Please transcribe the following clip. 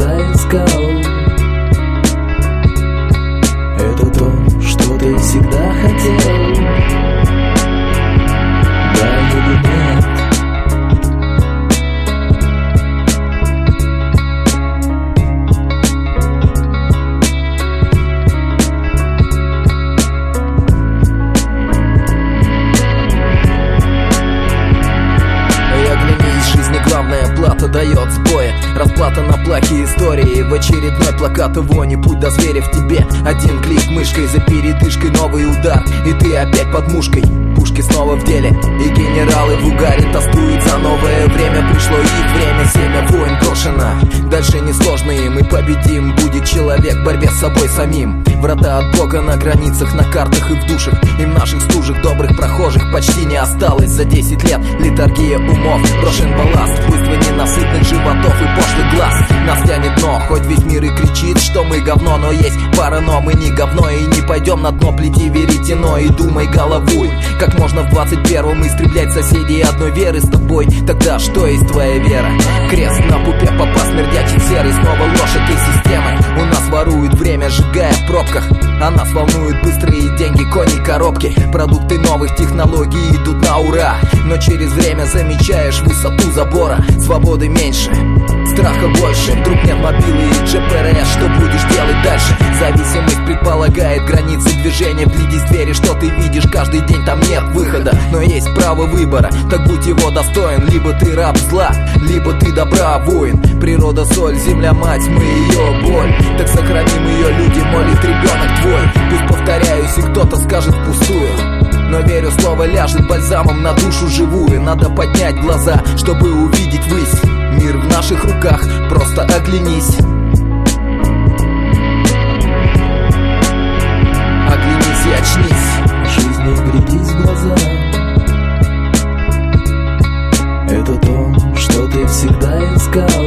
всегда искал Это то, что ты всегда хотел. Собаки истории В очередной плакат его не путь до зверя в тебе. Один клик мышкой за передышкой. Новый удар. И ты опять под мушкой. Пушки снова в деле. И генералы в угаре тоскуют за новое время Пришло их время, семя войн брошено Дальше несложно и победим. Будет человек в борьбе с собой самим. Врата от Бога на границах, на картах и в душах. И в наших стужах добрых прохожих почти не осталось. За 10 лет литургия умов, брошен балласт. Буйство ненасытных животов и пошлых глаз мы говно Но есть пара, но мы не говно. И не пойдем на дно Плети веретено и думай головой. Как можно в 21-м истреблять соседей одной веры с тобой? Тогда что есть твоя вера? Крест на пупе, попа смердячий серый Снова ложь этой системы У нас воруют время, сжигая в пробках А нас волнуют быстрые деньги, кони, коробки. Продукты новых технологий идут на ура. Но через время замечаешь высоту забора Свободы меньше, страха больше. Вдруг нет мобилы и GPRS, что будешь делать дальше? Зависимость предполагает границы движения. Вгляди с двери, что ты видишь, каждый день там нет выхода. Но есть право выбора, так будь его достоин. Либо ты раб зла, либо ты добра воин. Природа соль, земля мать, мы ее боль. Так сохраним ее, люди, молит ребенок твой. Пусть повторяюсь и кто-то скажет впустую. Но верю, слово ляжет бальзамом на душу живую. Надо поднять глаза, чтобы увидеть высь Мир в наших руках. Просто оглянись. Оглянись и очнись. Жизни вглядись в глаза. Это то, что ты всегда искал.